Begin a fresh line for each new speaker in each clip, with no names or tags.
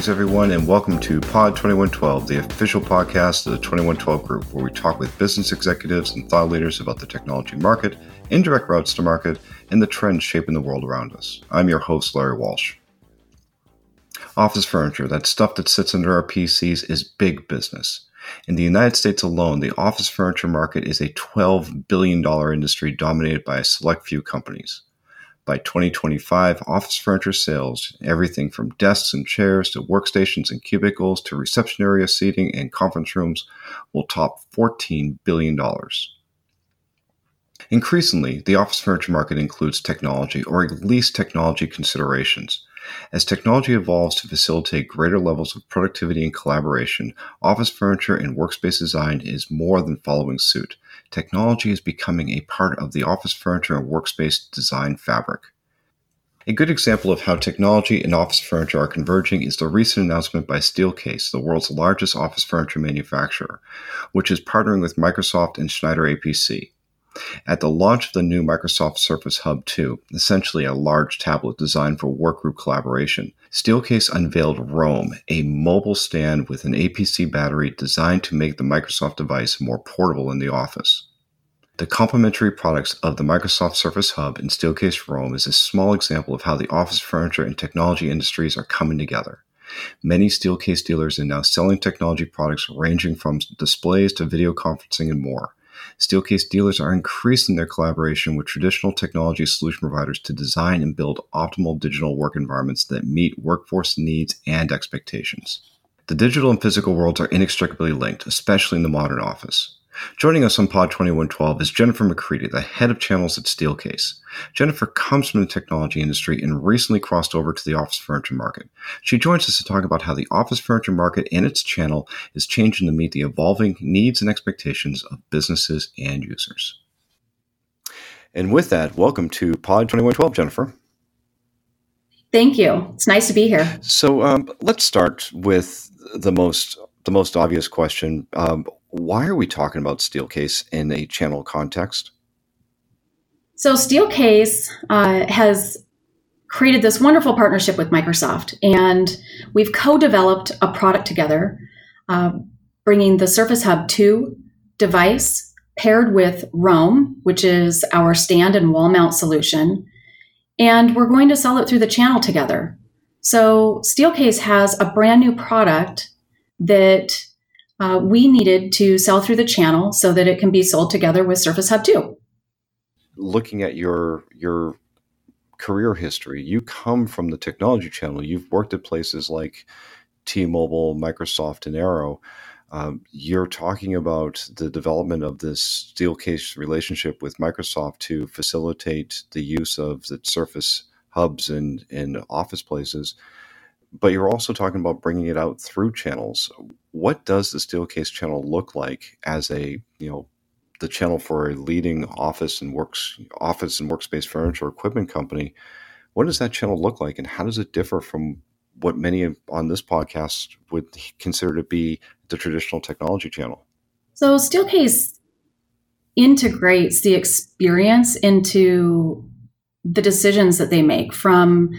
Greetings, everyone, and welcome to Pod 2112, the official podcast of the 2112 Group, where we talk with business executives and thought leaders about the technology market, indirect routes to market, and the trends shaping the world around us. I'm your host, Larry Walsh. Office furniture, that stuff that sits under our PCs, is big business. In the United States alone, the office furniture market is a $12 billion industry dominated by a select few companies. By 2025, office furniture sales, everything from desks and chairs to workstations and cubicles to reception area seating and conference rooms, will top $14 billion. Increasingly, the office furniture market includes technology, or at least technology considerations. As technology evolves to facilitate greater levels of productivity and collaboration, office furniture and workspace design is more than following suit. Technology is becoming a part of the office furniture and workspace design fabric. A good example of how technology and office furniture are converging is the recent announcement by Steelcase, the world's largest office furniture manufacturer, which is partnering with Microsoft and Schneider APC. At the launch of the new Microsoft Surface Hub 2, essentially a large tablet designed for workgroup collaboration, Steelcase unveiled Roam, a mobile stand with an APC battery designed to make the Microsoft device more portable in the office. The complementary products of the Microsoft Surface Hub and Steelcase Roam is a small example of how the office furniture and technology industries are coming together. Many Steelcase dealers are now selling technology products ranging from displays to video conferencing and more. Steelcase dealers are increasing their collaboration with traditional technology solution providers to design and build optimal digital work environments that meet workforce needs and expectations. The digital and physical worlds are inextricably linked, especially in the modern office. Joining us on Pod 2112 is Jennifer McCready, the head of channels at Steelcase. Jennifer comes from the technology industry and recently crossed over to the office furniture market. She joins us to talk about how the office furniture market and its channel is changing to meet the evolving needs and expectations of businesses and users. And with that, welcome to Pod 2112, Jennifer.
Thank you. It's nice to be here.
So um, let's start with the most the most obvious question. Um, why are we talking about Steelcase in a channel context?
So, Steelcase uh, has created this wonderful partnership with Microsoft, and we've co developed a product together, uh, bringing the Surface Hub 2 device paired with Roam, which is our stand and wall mount solution. And we're going to sell it through the channel together. So, Steelcase has a brand new product that uh, we needed to sell through the channel so that it can be sold together with Surface Hub 2.
Looking at your your career history, you come from the technology channel. You've worked at places like T-Mobile, Microsoft, and Arrow. Um, you're talking about the development of this Steelcase relationship with Microsoft to facilitate the use of the Surface hubs in in office places but you're also talking about bringing it out through channels. What does the Steelcase channel look like as a you know the channel for a leading office and works office and workspace furniture equipment company? What does that channel look like, and how does it differ from what many on this podcast would consider to be the traditional technology channel?
So Steelcase integrates the experience into the decisions that they make from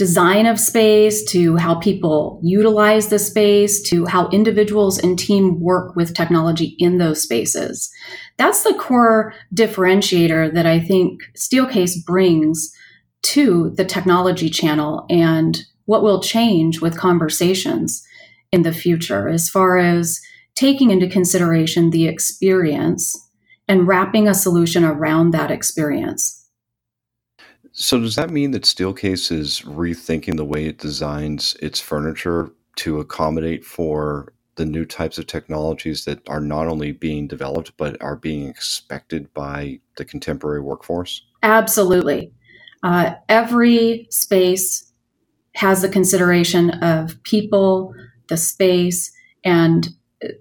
design of space to how people utilize the space to how individuals and team work with technology in those spaces. That's the core differentiator that I think Steelcase brings to the technology channel and what will change with conversations in the future as far as taking into consideration the experience and wrapping a solution around that experience.
So does that mean that Steelcase is rethinking the way it designs its furniture to accommodate for the new types of technologies that are not only being developed but are being expected by the contemporary workforce?
Absolutely. Uh, every space has the consideration of people, the space, and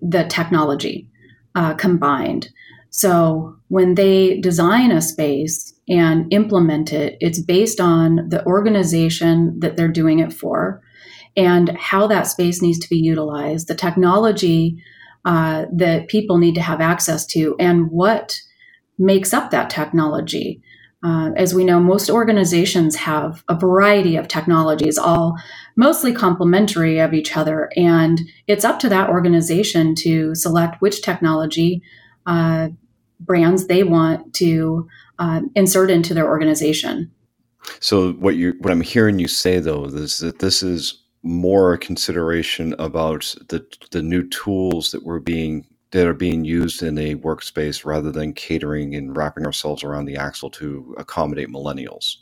the technology uh, combined. So when they design a space, and implement it, it's based on the organization that they're doing it for and how that space needs to be utilized, the technology uh, that people need to have access to, and what makes up that technology. Uh, as we know, most organizations have a variety of technologies, all mostly complementary of each other. And it's up to that organization to select which technology uh, brands they want to uh, insert into their organization.
So what you what I'm hearing you say though is that this is more a consideration about the the new tools that were being that are being used in a workspace rather than catering and wrapping ourselves around the axle to accommodate millennials.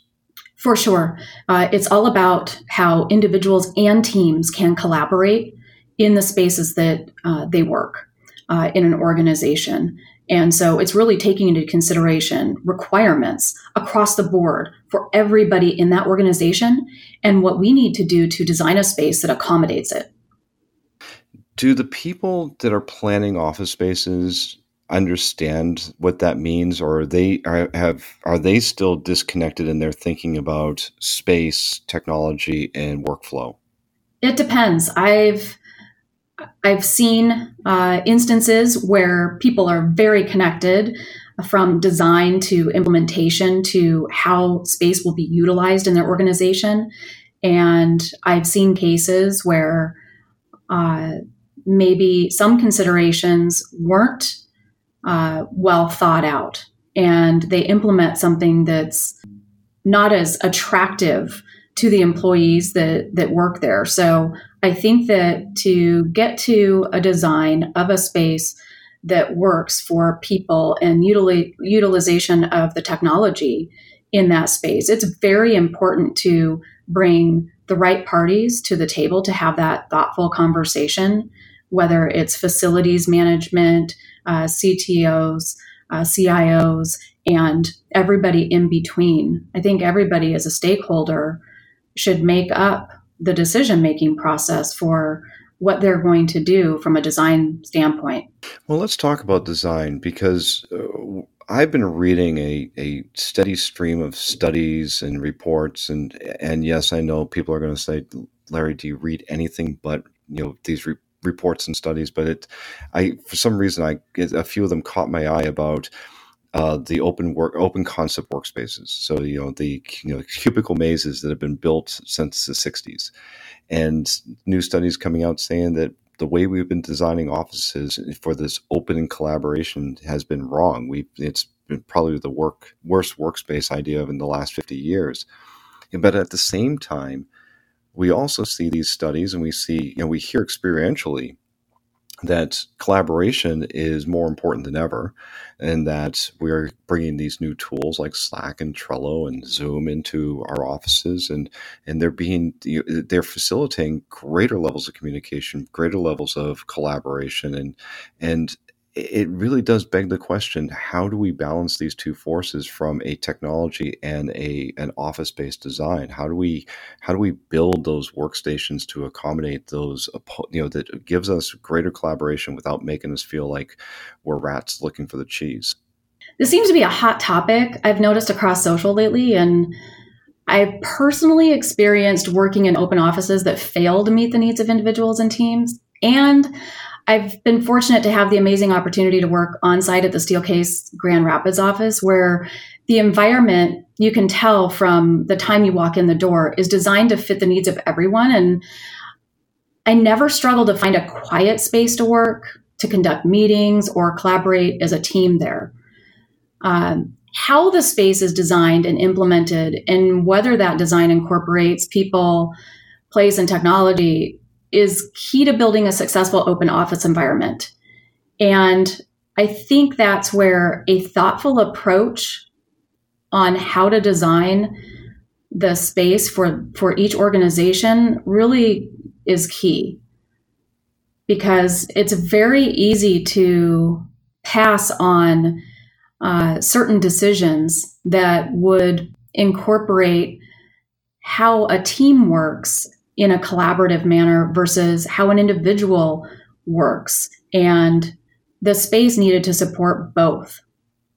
For sure. Uh, it's all about how individuals and teams can collaborate in the spaces that uh, they work uh, in an organization. And so it's really taking into consideration requirements across the board for everybody in that organization and what we need to do to design a space that accommodates it.
Do the people that are planning office spaces understand what that means or are they are, have are they still disconnected in their thinking about space, technology and workflow?
It depends. I've I've seen uh, instances where people are very connected from design to implementation to how space will be utilized in their organization. And I've seen cases where uh, maybe some considerations weren't uh, well thought out and they implement something that's not as attractive to the employees that that work there. So I think that to get to a design of a space that works for people and utili- utilization of the technology in that space, it's very important to bring the right parties to the table to have that thoughtful conversation, whether it's facilities management, uh, CTOs, uh, CIOs, and everybody in between. I think everybody as a stakeholder should make up the decision making process for what they're going to do from a design standpoint.
Well, let's talk about design because uh, I've been reading a, a steady stream of studies and reports, and and yes, I know people are going to say, Larry, do you read anything but you know these re- reports and studies? But it, I for some reason, I a few of them caught my eye about uh, the open work, open concept workspaces. So you know the you know cubicle mazes that have been built since the '60s, and new studies coming out saying that the way we've been designing offices for this open collaboration has been wrong. We it's been probably the work worst workspace idea of in the last 50 years. But at the same time, we also see these studies and we see you know we hear experientially that collaboration is more important than ever and that we're bringing these new tools like slack and trello and zoom into our offices and and they're being they're facilitating greater levels of communication greater levels of collaboration and and it really does beg the question how do we balance these two forces from a technology and a an office based design how do we how do we build those workstations to accommodate those you know that gives us greater collaboration without making us feel like we're rats looking for the cheese
this seems to be a hot topic i've noticed across social lately and I've personally experienced working in open offices that fail to meet the needs of individuals and teams. And I've been fortunate to have the amazing opportunity to work on site at the Steelcase Grand Rapids office, where the environment you can tell from the time you walk in the door is designed to fit the needs of everyone. And I never struggled to find a quiet space to work, to conduct meetings, or collaborate as a team there. Um, how the space is designed and implemented, and whether that design incorporates people, place, and technology is key to building a successful open office environment. And I think that's where a thoughtful approach on how to design the space for, for each organization really is key because it's very easy to pass on uh, certain decisions that would incorporate how a team works in a collaborative manner versus how an individual works. And the space needed to support both.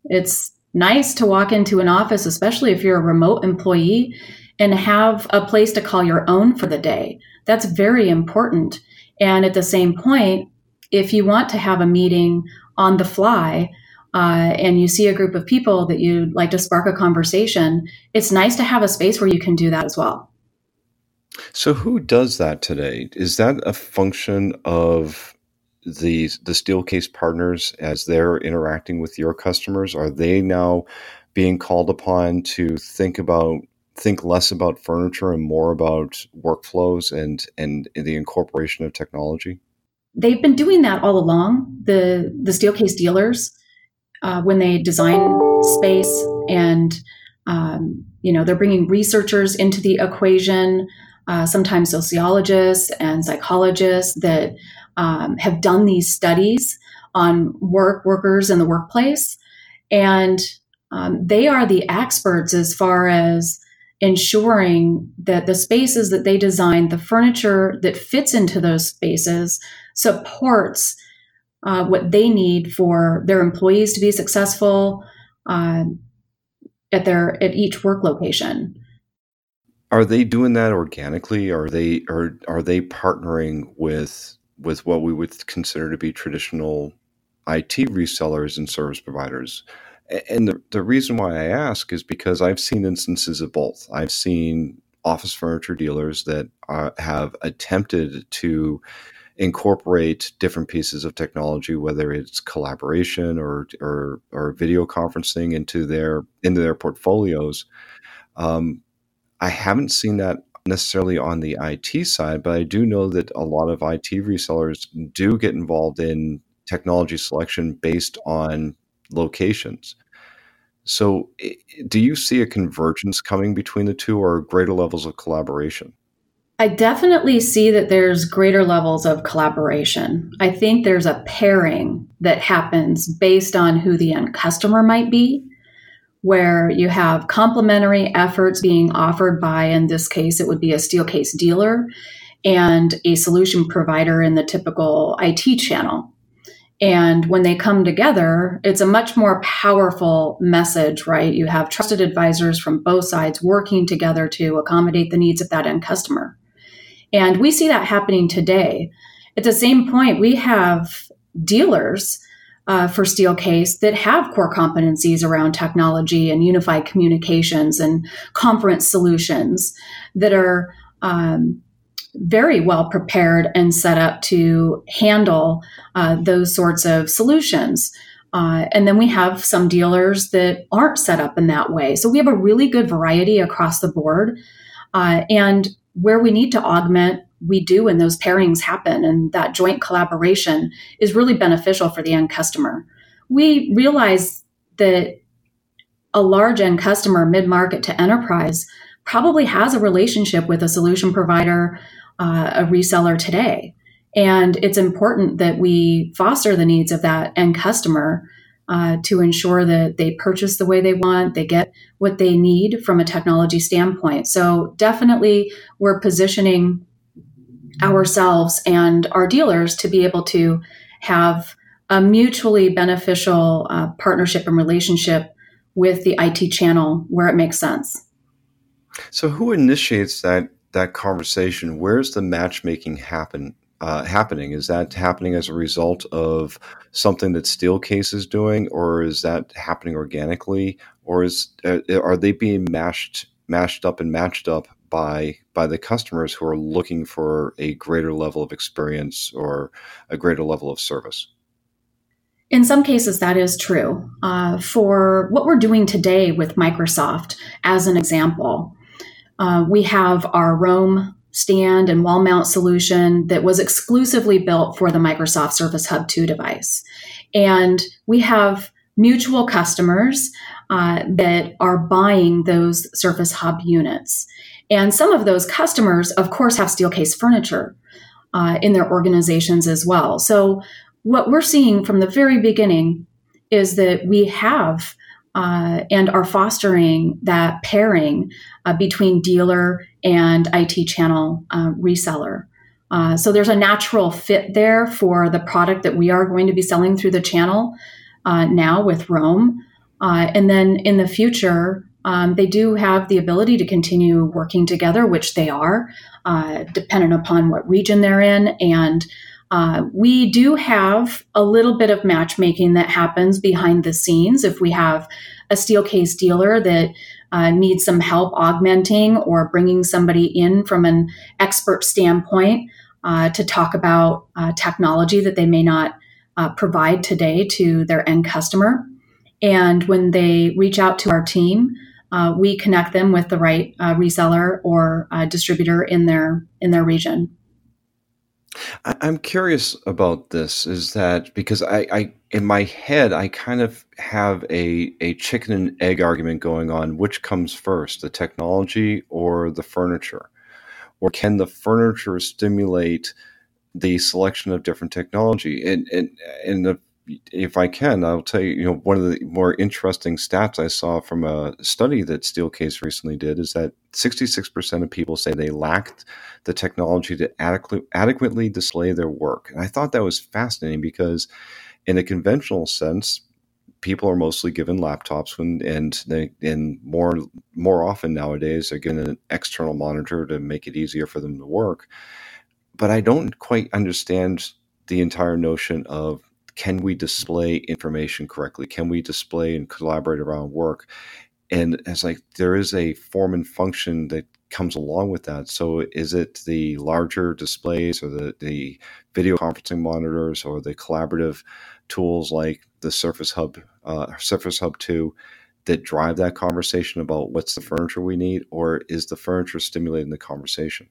It's nice to walk into an office, especially if you're a remote employee, and have a place to call your own for the day. That's very important. And at the same point, if you want to have a meeting on the fly uh, and you see a group of people that you'd like to spark a conversation, it's nice to have a space where you can do that as well.
So, who does that today? Is that a function of the the Steelcase partners as they're interacting with your customers? Are they now being called upon to think about think less about furniture and more about workflows and and the incorporation of technology?
They've been doing that all along. The the Steelcase dealers, uh, when they design space and um, you know they're bringing researchers into the equation, uh, sometimes sociologists and psychologists that um, have done these studies on work workers in the workplace, and um, they are the experts as far as ensuring that the spaces that they design, the furniture that fits into those spaces, supports uh, what they need for their employees to be successful uh, at their at each work location.
Are they doing that organically? Are they are are they partnering with with what we would consider to be traditional IT resellers and service providers? And the, the reason why I ask is because I've seen instances of both. I've seen office furniture dealers that uh, have attempted to incorporate different pieces of technology, whether it's collaboration or or, or video conferencing into their into their portfolios. Um, I haven't seen that necessarily on the IT side, but I do know that a lot of IT resellers do get involved in technology selection based on locations. So, do you see a convergence coming between the two or greater levels of collaboration?
I definitely see that there's greater levels of collaboration. I think there's a pairing that happens based on who the end customer might be, where you have complementary efforts being offered by, in this case, it would be a Steelcase dealer and a solution provider in the typical IT channel. And when they come together, it's a much more powerful message, right? You have trusted advisors from both sides working together to accommodate the needs of that end customer. And we see that happening today. At the same point, we have dealers uh, for Steelcase that have core competencies around technology and unified communications and conference solutions that are um, very well prepared and set up to handle uh, those sorts of solutions. Uh, and then we have some dealers that aren't set up in that way. So we have a really good variety across the board. Uh, and where we need to augment, we do, when those pairings happen. And that joint collaboration is really beneficial for the end customer. We realize that a large end customer, mid market to enterprise, probably has a relationship with a solution provider uh, a reseller today. And it's important that we foster the needs of that end customer uh, to ensure that they purchase the way they want, they get what they need from a technology standpoint. So, definitely, we're positioning ourselves and our dealers to be able to have a mutually beneficial uh, partnership and relationship with the IT channel where it makes sense.
So, who initiates that that conversation, where's the matchmaking happen uh, happening? Is that happening as a result of something that Steelcase is doing, or is that happening organically, or is uh, are they being mashed mashed up and matched up by by the customers who are looking for a greater level of experience or a greater level of service?
In some cases, that is true. Uh, for what we're doing today with Microsoft, as an example, uh, we have our Roam stand and wall mount solution that was exclusively built for the Microsoft Surface Hub 2 device. And we have mutual customers uh, that are buying those Surface Hub units. And some of those customers, of course, have Steelcase furniture uh, in their organizations as well. So, what we're seeing from the very beginning is that we have uh, and are fostering that pairing uh, between dealer and IT channel uh, reseller. Uh, so there's a natural fit there for the product that we are going to be selling through the channel uh, now with Roam. And then in the future, um, they do have the ability to continue working together, which they are, dependent upon what region they're in and Uh, we do have a little bit of matchmaking that happens behind the scenes if we have a Steelcase dealer that uh, needs some help augmenting or bringing somebody in from an expert standpoint uh, to talk about uh, technology that they may not uh, provide today to their end customer. And when they reach out to our team, uh, we connect them with the right uh, reseller or uh, distributor in their in their region.
I'm curious about this. Is that because I, I in my head I kind of have a a chicken and egg argument going on. Which comes first, the technology or the furniture, or can the furniture stimulate the selection of different technology? And and and the if I can, I'll tell you, you know, one of the more interesting stats I saw from a study that Steelcase recently did is that 66% of people say they lacked the technology to adequately, display their work. And I thought that was fascinating because, in a conventional sense, people are mostly given laptops when, and they and more more often nowadays they're given an external monitor to make it easier for them to work. But I don't quite understand the entire notion of can we display information correctly? Can we display and collaborate around work? And it's like there is a form and function that comes along with that. So is it the larger displays or the, the video conferencing monitors or the collaborative tools like the Surface Hub, uh, Surface Hub 2 that drive that conversation about what's the furniture we need, or is the furniture stimulating the conversation?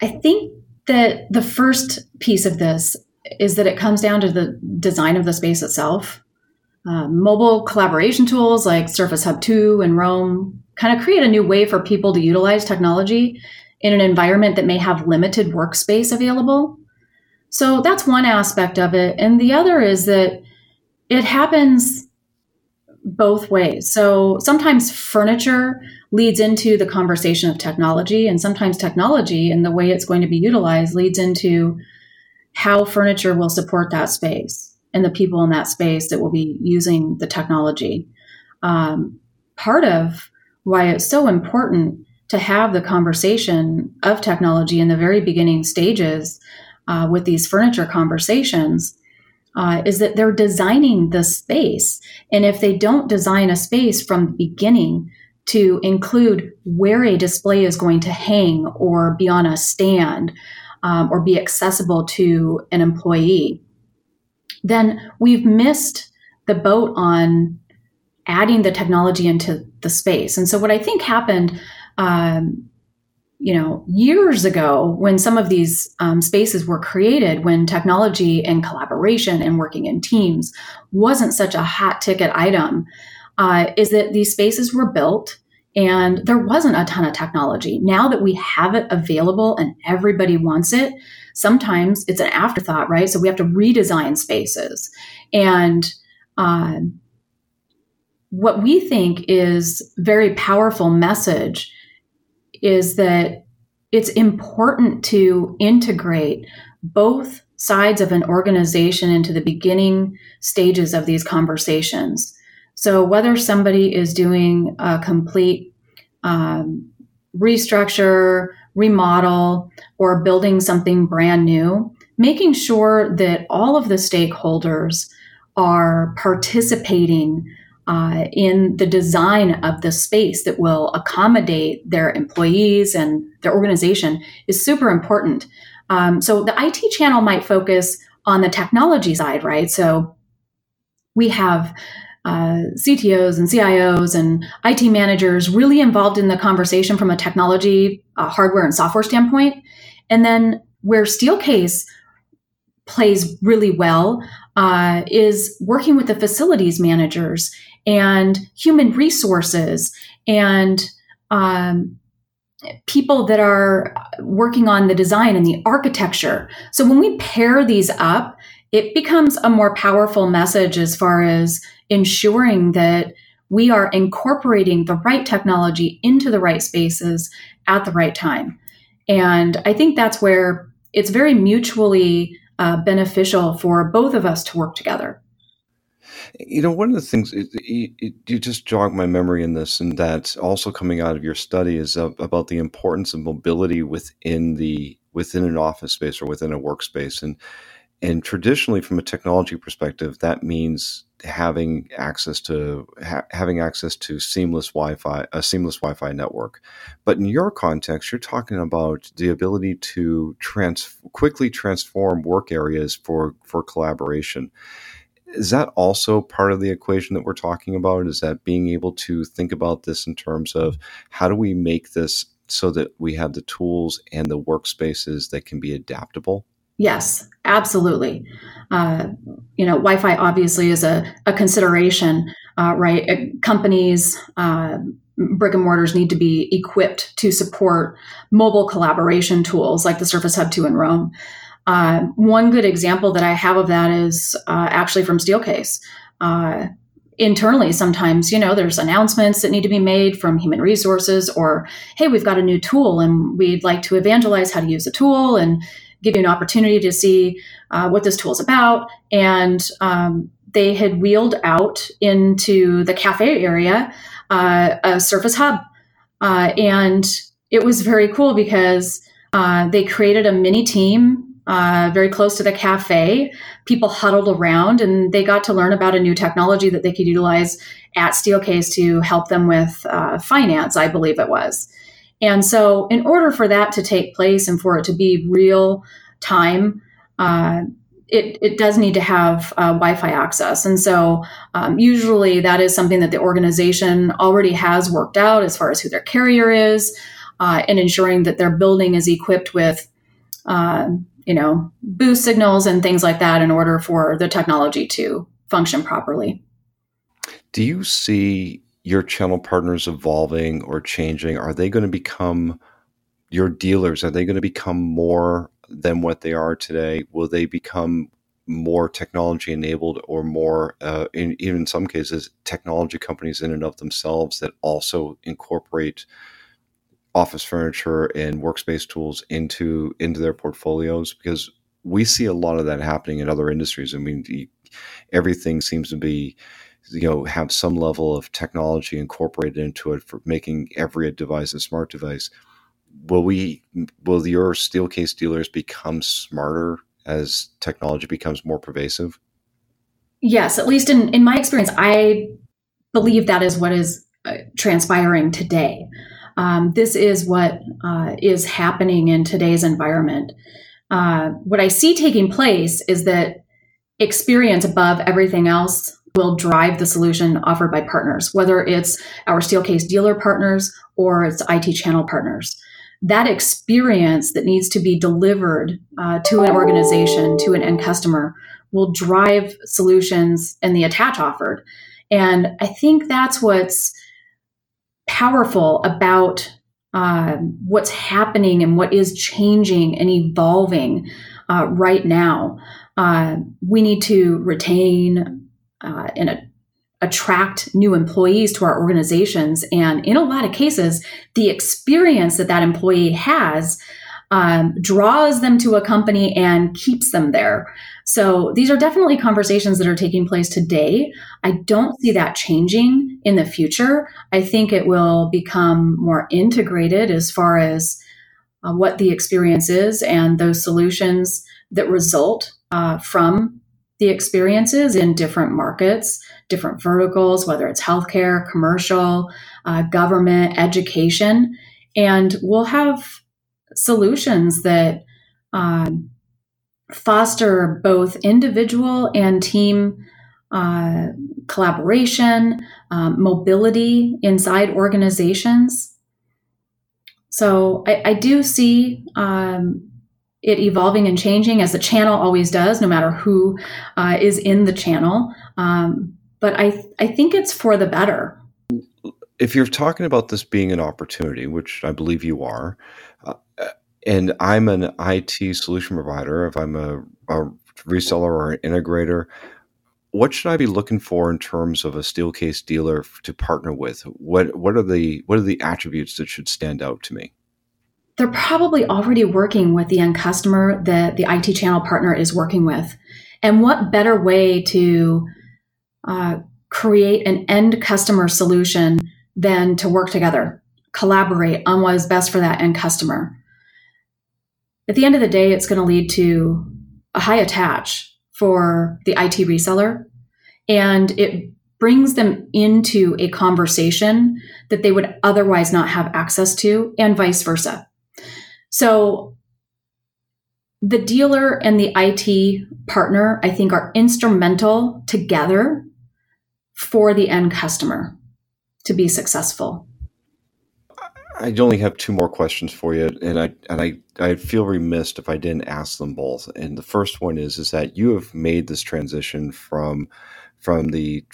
I think that the first piece of this is that it comes down to the design of the space itself. Uh, mobile collaboration tools like Surface Hub 2 and Roam kind of create a new way for people to utilize technology in an environment that may have limited workspace available. So that's one aspect of it. And the other is that it happens both ways. So sometimes furniture leads into the conversation of technology, and sometimes technology and the way it's going to be utilized leads into how furniture will support that space and the people in that space that will be using the technology. Um, part of why it's so important to have the conversation of technology in the very beginning stages uh, with these furniture conversations uh, is that they're designing the space. And if they don't design a space from the beginning to include where a display is going to hang or be on a stand, um, or be accessible to an employee, then we've missed the boat on adding the technology into the space. And so, what I think happened, um, you know, years ago when some of these um, spaces were created, when technology and collaboration and working in teams wasn't such a hot ticket item, uh, is that these spaces were built and there wasn't a ton of technology. Now that we have it available and everybody wants it, sometimes it's an afterthought, right? So we have to redesign spaces. And uh, what we think is very powerful message is that it's important to integrate both sides of an organization into the beginning stages of these conversations so whether somebody is doing a complete um, restructure, remodel, or building something brand new, making sure that all of the stakeholders are participating uh, in the design of the space that will accommodate their employees and their organization is super important. Um, so the IT channel might focus on the technology side, right? So we have uh, CTOs and CIOs and IT managers really involved in the conversation from a technology, uh, hardware, and software standpoint. And then where Steelcase plays really well uh, is working with the facilities managers and human resources and um, people that are working on the design and the architecture. So when we pair these up, it becomes a more powerful message as far as ensuring that we are incorporating the right technology into the right spaces at the right time. And I think that's where it's very mutually uh, beneficial for both of us to work together.
You know, one of the things it, it, you just jogged my memory in this, and that also coming out of your study is about the importance of mobility within the within an office space or within a workspace. And and traditionally, from a technology perspective, that means having access to ha- having access to seamless Wi-Fi, a seamless Wi-Fi network. But in your context, you're talking about the ability to trans- quickly transform work areas for for collaboration. Is that also part of the equation that we're talking about? Is that being able to think about this in terms of how do we make this so that we have the tools and the workspaces that can be adaptable?
Yes, absolutely. Uh, you know, Wi-Fi obviously is a, a consideration, uh, right? Uh, companies, uh, brick and mortars need to be equipped to support mobile collaboration tools like the Surface Hub 2 in Roam. Uh, one good example that I have of that is uh, actually from Steelcase internally sometimes you know there's announcements that need to be made from human resources or hey we've got a new tool and we'd like to evangelize how to use the tool and give you an opportunity to see uh, what this tool is about. And um, they had wheeled out into the cafe area uh, a Surface Hub. Uh, and it was very cool because uh, they created a mini team uh, very close to the cafe. People huddled around and they got to learn about a new technology that they could utilize at Steelcase to help them with uh, finance, I believe it was. And so, in order for that to take place and for it to be real time, uh, it, it does need to have uh, Wi-Fi access, and so um, usually that is something that the organization already has worked out as far as who their carrier is, uh, and ensuring that their building is equipped with, uh, you know, boost signals and things like that in order for the technology to function properly.
Do you see your channel partners evolving or changing? Are they going to become your dealers? Are they going to become more than what they are today? Will they become more technology enabled or more, uh, in, even in some cases, technology companies in and of themselves that also incorporate office furniture and workspace tools into into their portfolios? Because we see a lot of that happening in other industries. I mean, everything seems to be you know have some level of technology incorporated into it for making every device a smart device will we will your steelcase dealers become smarter as technology becomes more pervasive?
Yes at least in in my experience i believe that is what is uh, transpiring today. Um, this is what uh, is happening in today's environment. Uh, what i see taking place is that experience above everything else will drive the solution offered by partners, whether it's our Steelcase dealer partners or it's IT channel partners. That experience that needs to be delivered uh, to an organization, to an end customer, will drive solutions and the attach offered. And I think that's what's powerful about uh, what's happening and what is changing and evolving uh, right now. Uh, we need to retain uh, and a, attract new employees to our organizations. And in a lot of cases, the experience that that employee has um, draws them to a company and keeps them there. So these are definitely conversations that are taking place today. I don't see that changing in the future. I think it will become more integrated as far as uh, what the experience is and those solutions that result uh, from the experiences in different markets, different verticals, whether it's healthcare, commercial, uh, government, education. And we'll have solutions that um, foster both individual and team uh, collaboration, um, mobility inside organizations. So I, I do see um, it evolving and changing as the channel always does, no matter who uh, is in the channel. Um, but I, I think it's for the better.
If you're talking about this being an opportunity, which I believe you are, uh, and I'm an IT solution provider, if I'm a, a reseller or an integrator, what should I be looking for in terms of a Steelcase dealer to partner with? What what are the what are the attributes that should stand out to me?
They're probably already working with the end customer that the IT channel partner is working with. And what better way to uh, create an end customer solution than to work together, collaborate on what is best for that end customer? At the end of the day, it's going to lead to a high attach for the IT reseller and it brings them into a conversation that they would otherwise not have access to and vice versa. So the dealer and the IT partner, I think, are instrumental together for the end customer to be successful.
I only have two more questions for you, and I and I I feel remiss if I didn't ask them both. And the first one is is that you have made this transition from from the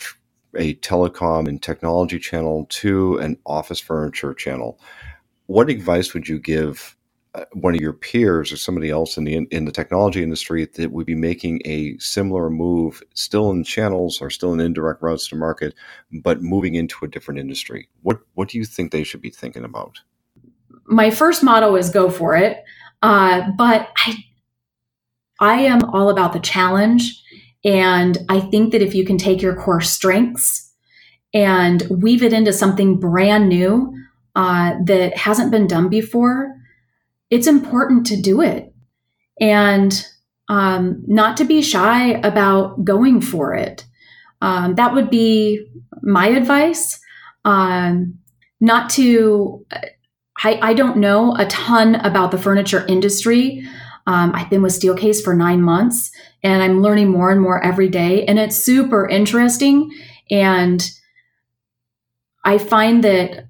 a telecom and technology channel to an office furniture channel. What advice would you give one of your peers or somebody else in the in the technology industry that would be making a similar move, still in channels or still in indirect routes to market, but moving into a different industry? What what do you think they should be thinking about?
My first motto is go for it, uh, but I I am all about the challenge, and I think that if you can take your core strengths and weave it into something brand new uh, that hasn't been done before it's important to do it and um, not to be shy about going for it. Um, that would be my advice. Um, not to, I, I, don't know a ton about the furniture industry. Um, I've been with Steelcase for nine months and I'm learning more and more every day. And it's super interesting. And I find that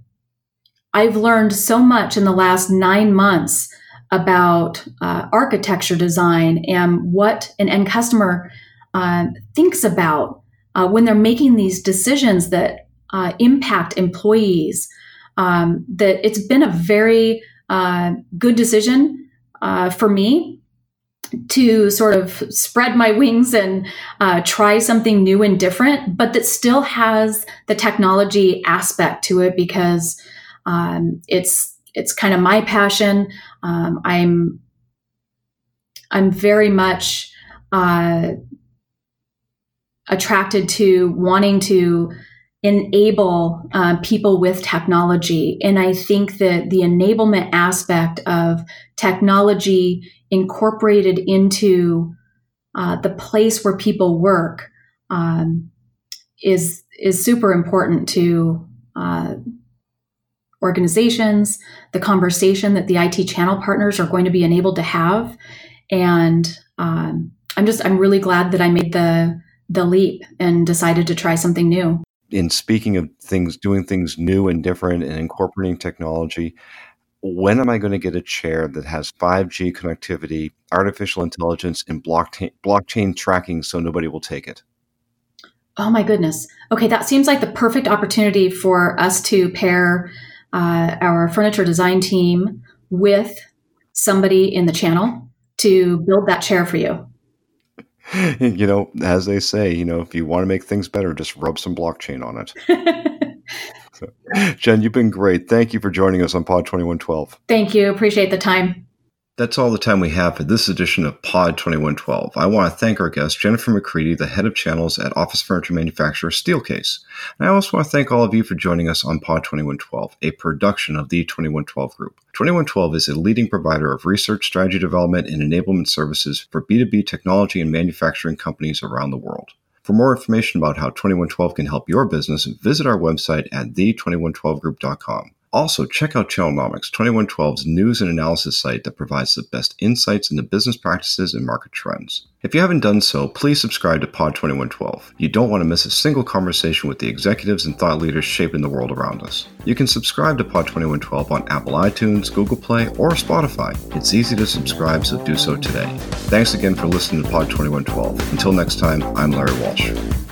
I've learned so much in the last nine months about uh, architecture design and what an end customer uh, thinks about uh, when they're making these decisions that uh, impact employees. Um, that it's been a very uh, good decision uh, for me to sort of spread my wings and try something new and different, but that still has the technology aspect to it because um, it's it's kind of my passion. Um, I'm I'm very much uh, attracted to wanting to enable uh, people with technology, and I think that the enablement aspect of technology incorporated into uh, the place where people work um, is is super important to uh, organizations, the conversation that the IT channel partners are going to be enabled to have. And um, I'm just, I'm really glad that I made the, the leap and decided to try something new.
In speaking of things, doing things new and different and incorporating technology, when am I going to get a chair that has 5G connectivity, artificial intelligence, and blockchain, blockchain tracking so nobody will take it?
Oh my goodness. Okay, that seems like the perfect opportunity for us to pair uh, our furniture design team with somebody in the channel to build that chair for you.
You know, as they say, you know, if you want to make things better, just rub some blockchain on it. so, Jen, you've been great. Thank you for joining us on Pod 2112.
Thank you. Appreciate the time.
That's all the time we have for this edition of Pod 2112. I want to thank our guest, Jennifer McCready, the head of channels at office furniture manufacturer Steelcase. And I also want to thank all of you for joining us on Pod 2112, a production of the 2112 Group. 2112 is a leading provider of research, strategy development, and enablement services for B2B technology and manufacturing companies around the world. For more information about how 2112 can help your business, visit our website at the2112group.com. Also, check out Channelnomics, 2112's news and analysis site that provides the best insights into business practices and market trends. If you haven't done so, please subscribe to Pod 2112. You don't want to miss a single conversation with the executives and thought leaders shaping the world around us. You can subscribe to Pod 2112 on Apple iTunes, Google Play, or Spotify. It's easy to subscribe, so do so today. Thanks again for listening to Pod 2112. Until next time, I'm Larry Walsh.